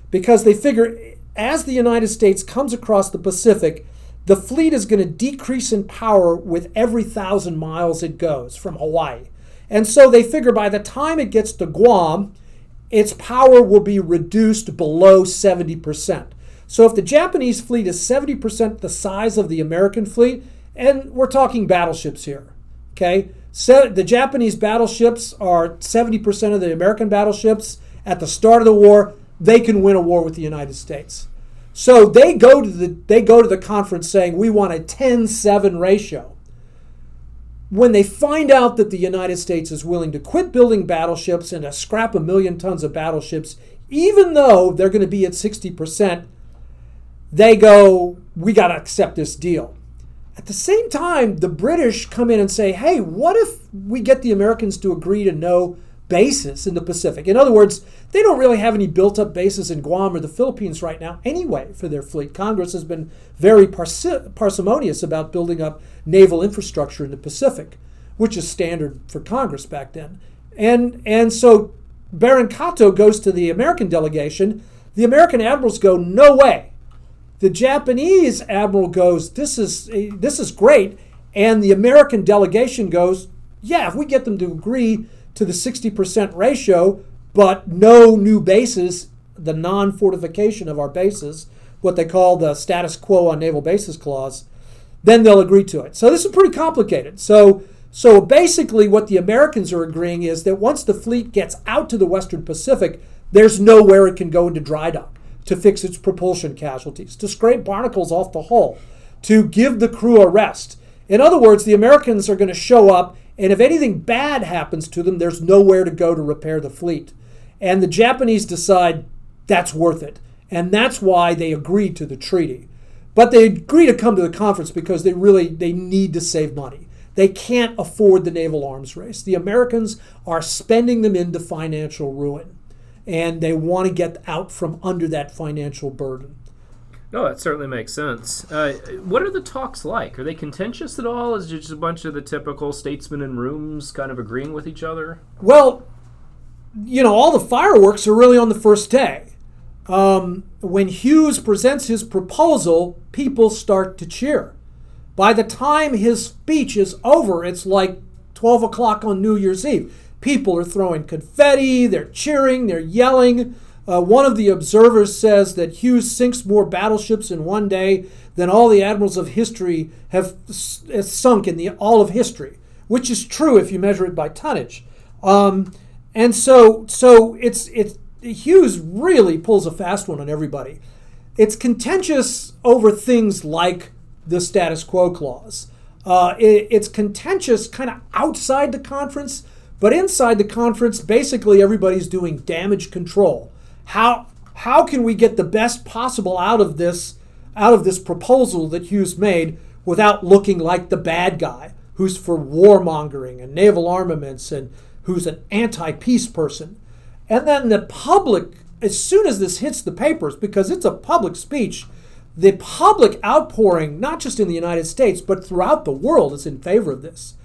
Because they figure as the United States comes across the Pacific, the fleet is going to decrease in power with every thousand miles it goes from Hawaii. And so they figure by the time it gets to Guam, its power will be reduced below 70%. So if the Japanese fleet is 70% the size of the American fleet, and we're talking battleships here, okay? So the Japanese battleships are 70% of the American battleships. At the start of the war, they can win a war with the United States. So they go to the they go to the conference saying we want a 10-7 ratio. When they find out that the United States is willing to quit building battleships and to scrap a million tons of battleships, even though they're going to be at 60%, they go, we got to accept this deal. At the same time, the British come in and say, hey, what if we get the Americans to agree to no bases in the Pacific. In other words, they don't really have any built up bases in Guam or the Philippines right now anyway for their fleet. Congress has been very parsi- parsimonious about building up naval infrastructure in the Pacific, which is standard for Congress back then. And, and so Baron Kato goes to the American delegation. The American admirals go, no way. The Japanese admiral goes, this is, this is great. And the American delegation goes, yeah, if we get them to agree to the 60% ratio, but no new bases, the non fortification of our bases, what they call the status quo on naval bases clause, then they'll agree to it. So this is pretty complicated. So so basically what the Americans are agreeing is that once the fleet gets out to the Western Pacific, there's nowhere it can go into dry dock to fix its propulsion casualties, to scrape barnacles off the hull, to give the crew a rest. In other words, the Americans are going to show up and if anything bad happens to them, there's nowhere to go to repair the fleet. And the Japanese decide that's worth it. And that's why they agree to the treaty. But they agree to come to the conference because they really they need to save money. They can't afford the naval arms race. The Americans are spending them into financial ruin. And they want to get out from under that financial burden. No, that certainly makes sense. Uh, what are the talks like? Are they contentious at all? Is it just a bunch of the typical statesmen in rooms kind of agreeing with each other? Well, you know, all the fireworks are really on the first day. Um, when Hughes presents his proposal, people start to cheer. By the time his speech is over, it's like 12 o'clock on New Year's Eve. People are throwing confetti, they're cheering, they're yelling. Uh, one of the observers says that Hughes sinks more battleships in one day than all the admirals of history have, have sunk in the all of history, which is true if you measure it by tonnage. Um, and so, so it's it's Hughes really pulls a fast one on everybody. It's contentious over things like the status quo clause. Uh, it, it's contentious kind of outside the conference, but inside the conference, basically everybody's doing damage control how how can we get the best possible out of this out of this proposal that Hughes made without looking like the bad guy who's for warmongering and naval armaments and who's an anti-peace person. And then the public as soon as this hits the papers because it's a public speech, the public outpouring not just in the United States but throughout the world is in favor of this.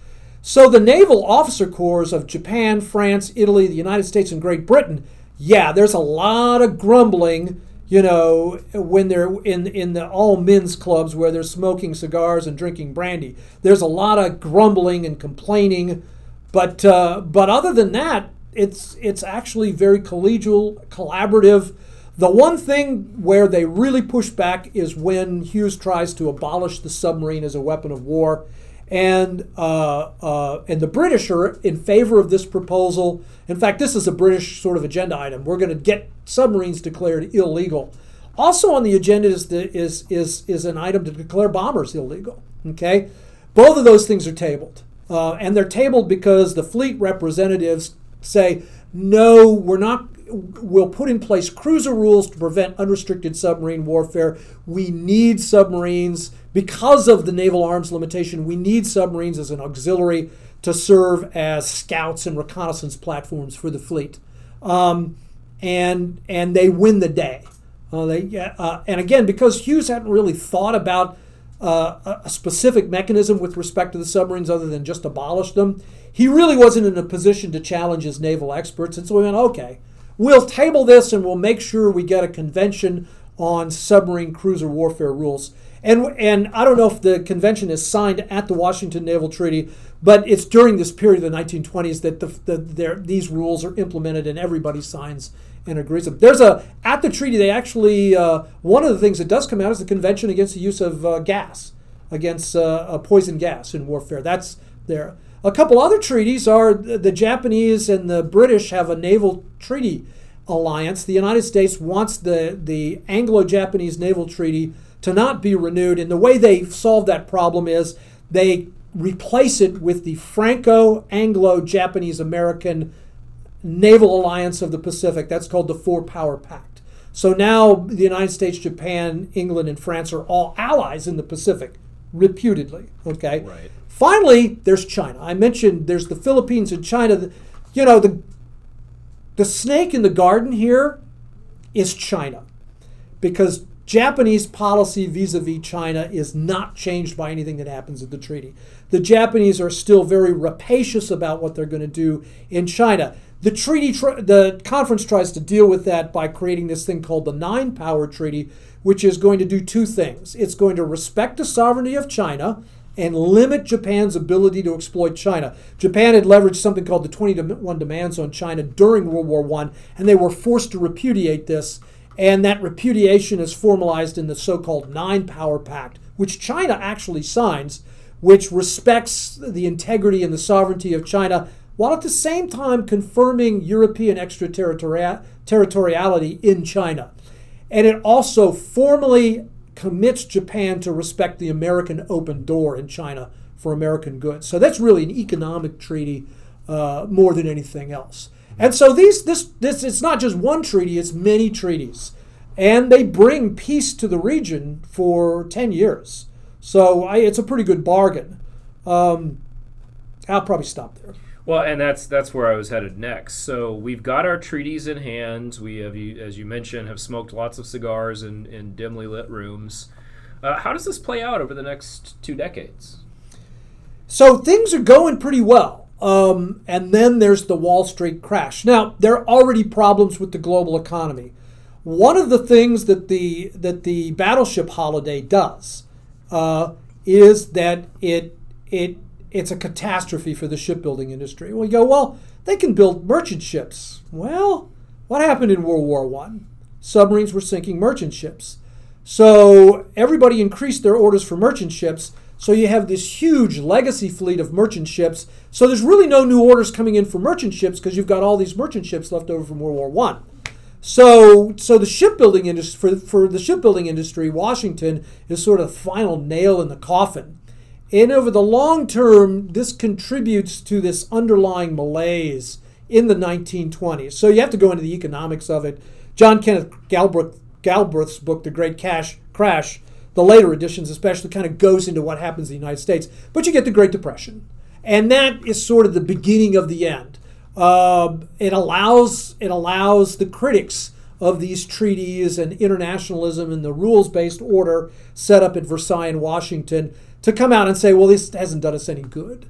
So the naval officer corps of Japan, France, Italy, the United States, and Great Britain, yeah, there's a lot of grumbling, you know, when they're in in the all men's clubs where they're smoking cigars and drinking brandy. There's a lot of grumbling and complaining, but uh, but other than that, it's it's actually very collegial, collaborative. The one thing where they really push back is when Hughes tries to abolish the submarine as a weapon of war and uh, uh, and the British are in favor of this proposal. In fact, this is a British sort of agenda item. We're going to get submarines declared illegal. Also on the agenda is the, is is is an item to declare bombers illegal. Okay, both of those things are tabled, uh, and they're tabled because the fleet representatives say no, we're not We'll put in place cruiser rules to prevent unrestricted submarine warfare. We need submarines because of the naval arms limitation. We need submarines as an auxiliary to serve as scouts and reconnaissance platforms for the fleet, um, and and they win the day. Uh, they, uh, and again, because Hughes hadn't really thought about uh, a specific mechanism with respect to the submarines other than just abolish them, he really wasn't in a position to challenge his naval experts. And so we went, okay, We'll table this and we'll make sure we get a convention on submarine cruiser warfare rules. And, and I don't know if the convention is signed at the Washington Naval Treaty, but it's during this period of the 1920s that the, the, these rules are implemented and everybody signs and agrees them. There's a at the treaty they actually uh, one of the things that does come out is the convention against the use of uh, gas against uh, poison gas in warfare. That's there. A couple other treaties are the Japanese and the British have a naval treaty alliance. The United States wants the, the Anglo Japanese naval treaty to not be renewed. And the way they solve that problem is they replace it with the Franco Anglo Japanese American Naval Alliance of the Pacific. That's called the Four Power Pact. So now the United States, Japan, England, and France are all allies in the Pacific, reputedly. Okay. Right. Finally, there's China. I mentioned there's the Philippines and China. You know, the, the snake in the garden here is China because Japanese policy vis a vis China is not changed by anything that happens at the treaty. The Japanese are still very rapacious about what they're going to do in China. The treaty, the conference tries to deal with that by creating this thing called the Nine Power Treaty, which is going to do two things. It's going to respect the sovereignty of China, and limit Japan's ability to exploit China. Japan had leveraged something called the 21 demands on China during World War I, and they were forced to repudiate this. And that repudiation is formalized in the so called Nine Power Pact, which China actually signs, which respects the integrity and the sovereignty of China, while at the same time confirming European extraterritoriality in China. And it also formally commits Japan to respect the American open door in China for American goods. So that's really an economic treaty uh, more than anything else. And so these this this it's not just one treaty; it's many treaties, and they bring peace to the region for ten years. So I, it's a pretty good bargain. Um, I'll probably stop there. Well, and that's that's where I was headed next. So we've got our treaties in hand. We have, as you mentioned, have smoked lots of cigars in, in dimly lit rooms. Uh, how does this play out over the next two decades? So things are going pretty well. Um, and then there's the Wall Street crash. Now there are already problems with the global economy. One of the things that the that the battleship holiday does uh, is that it it it's a catastrophe for the shipbuilding industry. We go, well, they can build merchant ships. Well, what happened in World War One? Submarines were sinking merchant ships. So everybody increased their orders for merchant ships. So you have this huge legacy fleet of merchant ships. So there's really no new orders coming in for merchant ships because you've got all these merchant ships left over from World War One. So, so the shipbuilding industry for, for the shipbuilding industry, Washington is sort of the final nail in the coffin. And over the long term, this contributes to this underlying malaise in the 1920s. So you have to go into the economics of it. John Kenneth Galbraith, Galbraith's book, The Great Cash Crash, the later editions especially, kind of goes into what happens in the United States. But you get the Great Depression. And that is sort of the beginning of the end. Uh, it allows it allows the critics of these treaties and internationalism and the rules-based order set up at Versailles and Washington to come out and say, well, this hasn't done us any good.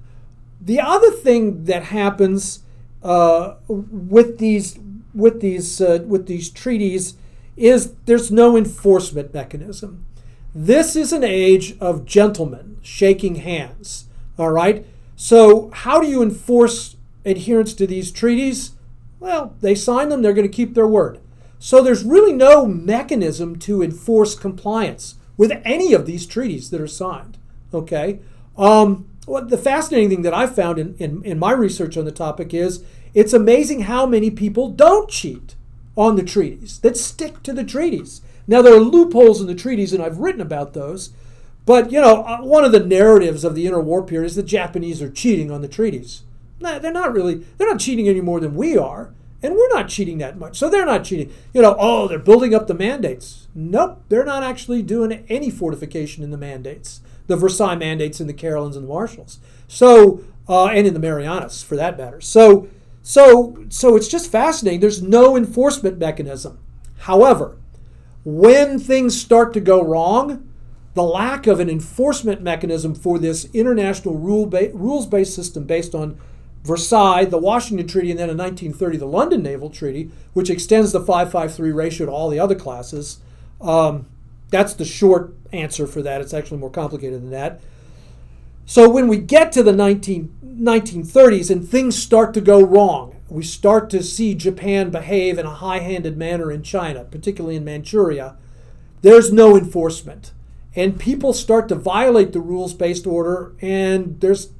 the other thing that happens uh, with these with these uh, with these treaties is there's no enforcement mechanism. This is an age of gentlemen shaking hands. All right. So how do you enforce adherence to these treaties? Well, they sign them. They're going to keep their word. So there's really no mechanism to enforce compliance with any of these treaties that are signed. Okay. Um, well, the fascinating thing that I've found in, in, in my research on the topic is it's amazing how many people don't cheat on the treaties, that stick to the treaties. Now, there are loopholes in the treaties, and I've written about those. But, you know, uh, one of the narratives of the interwar period is the Japanese are cheating on the treaties. They're not really, they're not cheating any more than we are. And we're not cheating that much. So they're not cheating. You know, oh, they're building up the mandates. Nope, they're not actually doing any fortification in the mandates, the Versailles mandates in the Carolines and the Marshalls. So, uh, and in the Marianas for that matter. So, so, so it's just fascinating. There's no enforcement mechanism. However, when things start to go wrong, the lack of an enforcement mechanism for this international rule ba- rules based system based on Versailles, the Washington Treaty, and then in 1930 the London Naval Treaty, which extends the 553 ratio to all the other classes. Um, that's the short answer for that. It's actually more complicated than that. So when we get to the 19, 1930s and things start to go wrong, we start to see Japan behave in a high handed manner in China, particularly in Manchuria, there's no enforcement. And people start to violate the rules based order, and there's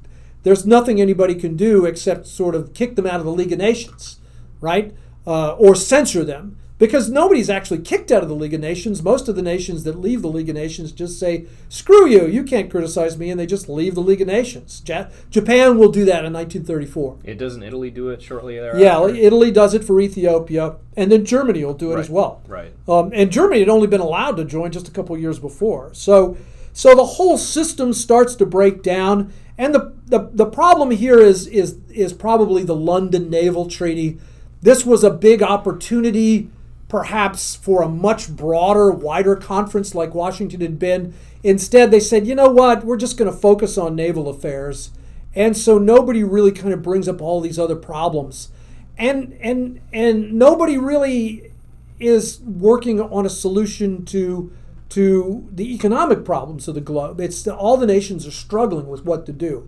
there's nothing anybody can do except sort of kick them out of the League of Nations, right? Uh, or censor them because nobody's actually kicked out of the League of Nations. Most of the nations that leave the League of Nations just say, screw you, you can't criticize me, and they just leave the League of Nations. Japan will do that in 1934. It doesn't Italy do it shortly thereafter? Yeah, Italy does it for Ethiopia, and then Germany will do it right. as well. Right. Um, and Germany had only been allowed to join just a couple years before. So, so the whole system starts to break down. And the, the, the problem here is, is, is probably the London Naval Treaty. This was a big opportunity perhaps for a much broader, wider conference like Washington had been. Instead, they said, you know what, we're just going to focus on naval affairs. And so nobody really kind of brings up all these other problems. And, and, and nobody really is working on a solution to, to the economic problems of the globe. It's all the nations are struggling with what to do.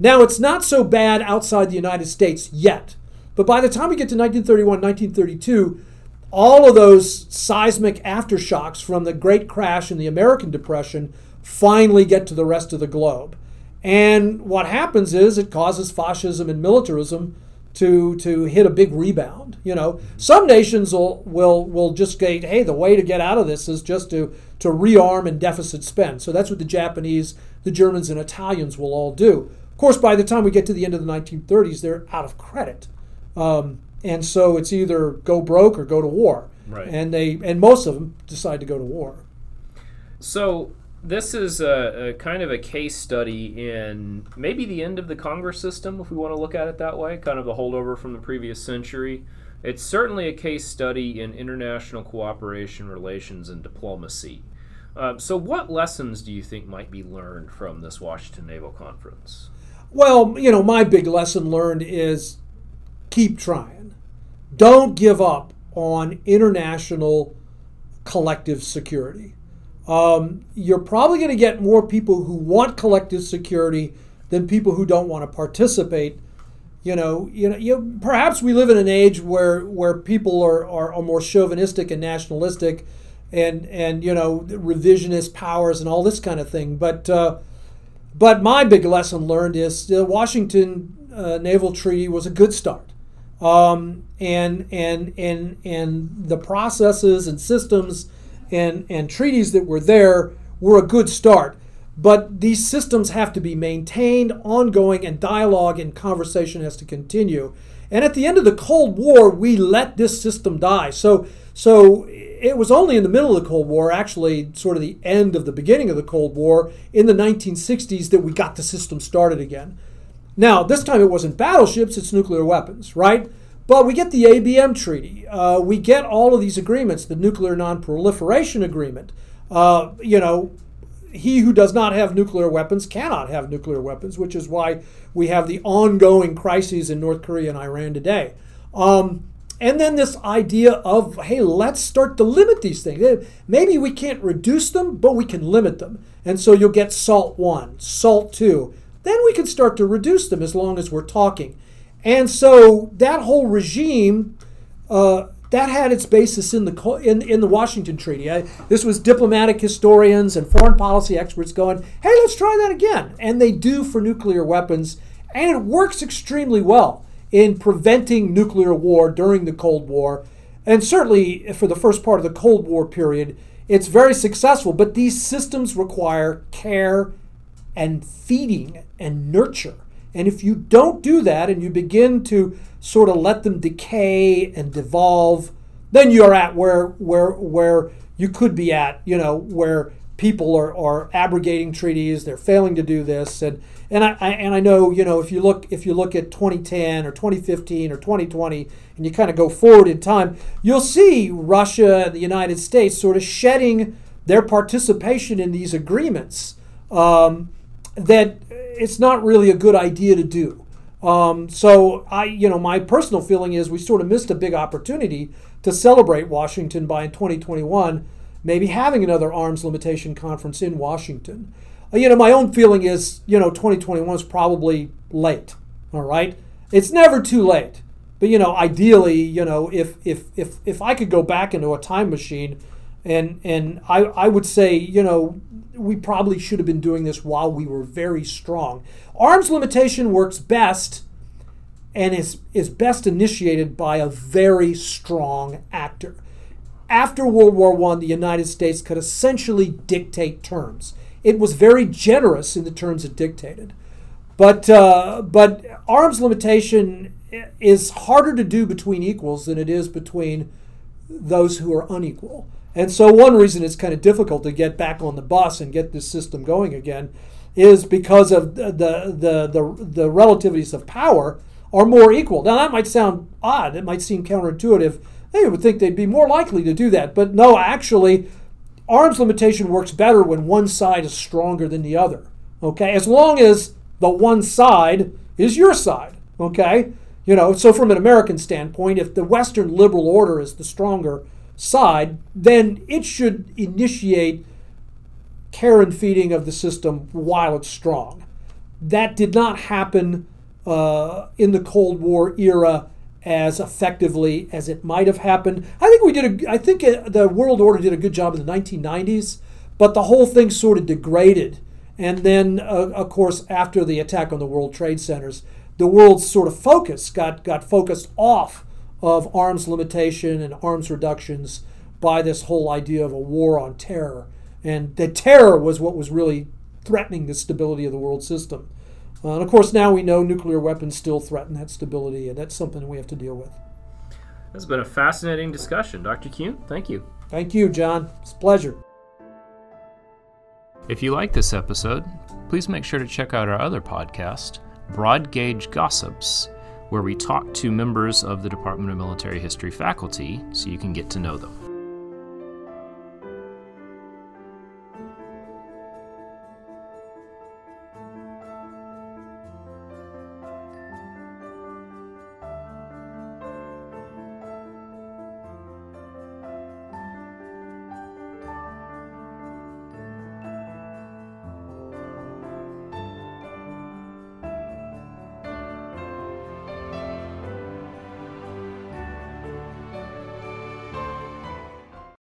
Now, it's not so bad outside the United States yet. But by the time we get to 1931, 1932, all of those seismic aftershocks from the Great Crash and the American Depression finally get to the rest of the globe. And what happens is it causes fascism and militarism to to hit a big rebound. You know, some nations will will will just say, hey, the way to get out of this is just to to rearm and deficit spend. So that's what the Japanese, the Germans, and Italians will all do. Of course, by the time we get to the end of the 1930s, they're out of credit. Um, and so it's either go broke or go to war. Right. And they and most of them decide to go to war. So this is a, a, kind of a case study in maybe the end of the Congress system, if we want to look at it that way, kind of the holdover from the previous century. It's certainly a case study in international cooperation, relations, and diplomacy. Uh, so, what lessons do you think might be learned from this Washington Naval Conference? Well, you know, my big lesson learned is keep trying. Don't give up on international collective security. Um, you're probably going to get more people who want collective security than people who don't want to participate. You know, you know, you, perhaps we live in an age where where people are, are, are more chauvinistic and nationalistic, and and you know revisionist powers and all this kind of thing. But uh, but my big lesson learned is the Washington uh, Naval Treaty was a good start um, and and and and the processes and systems and and treaties that were there were a good start. But these systems have to be maintained, ongoing, and dialogue and conversation has to continue. And at the end of the Cold War, we let this system die. So so it was only in the middle of the Cold War, actually, sort of the end of the beginning of the Cold War, in the 1960s, that we got the system started again. Now, this time it wasn't battleships, it's nuclear weapons, right? But we get the ABM treaty. Uh, we get all of these agreements, the Nuclear Non-Proliferation Agreement. Uh, you know, he who does not have nuclear weapons cannot have nuclear weapons, which is why we have the ongoing crises in North Korea and Iran today. Um, and then this idea of, hey, let's start to limit these things. Maybe we can't reduce them, but we can limit them. And so you'll get SALT 1, SALT 2. Then we can start to reduce them as long as we're talking. And so that whole regime uh, that had its basis in the in, in the Washington Treaty. I, this was diplomatic historians and foreign policy experts going, "Hey, let's try that again," and they do for nuclear weapons, and it works extremely well in preventing nuclear war during the Cold War, and certainly for the first part of the Cold War period, it's very successful. But these systems require care and feeding and nurture. And if you don't do that and you begin to sort of let them decay and devolve, then you're at where where where you could be at, you know, where people are, are abrogating treaties, they're failing to do this. And and I, I and I know, you know, if you look if you look at 2010 or 2015 or 2020 and you kind of go forward in time, you'll see Russia and the United States sort of shedding their participation in these agreements. Um, that it's not really a good idea to do. Um, so I, you know, my personal feeling is we sort of missed a big opportunity to celebrate Washington by in 2021 maybe having another arms limitation conference in Washington. Uh, you know, my own feeling is, you know, 2021 is probably late. All right, it's never too late. But you know, ideally, you know, if if if if I could go back into a time machine, and and I I would say, you know, we probably should have been doing this while we were very strong. Arms limitation works best and is, is best initiated by a very strong actor. After World War I, the United States could essentially dictate terms. It was very generous in the terms it dictated. But, uh, but arms limitation is harder to do between equals than it is between those who are unequal. And so, one reason it's kind of difficult to get back on the bus and get this system going again is because of the, the, the, the, relativities of power are more equal. Now, that might sound odd, it might seem counterintuitive. They would think they'd be more likely to do that. But no, actually, arms limitation works better when one side is stronger than the other. Okay? As long as the one side is your side. Okay? You know, so from an American standpoint, if the Western liberal order is the stronger side, then it should initiate care and feeding of the system while it's strong. That did not happen uh, in the Cold War era as effectively as it might have happened. I think we did. A, I think uh, the world order did a good job in the 1990s, but the whole thing sort of degraded. And then, uh, of course, after the attack on the World Trade Centers, the world's sort of focus got got focused off of arms limitation and arms reductions by this whole idea of a war on terror. And the terror was what was really threatening the stability of the world system. Uh, and of course, now we know nuclear weapons still threaten that stability, and that's something we have to deal with. This has been a fascinating discussion. Dr. Kuehn, thank you. Thank you, John. It's a pleasure. If you like this episode, please make sure to check out our other podcast, Broad Gauge Gossips where we talk to members of the Department of Military History faculty so you can get to know them.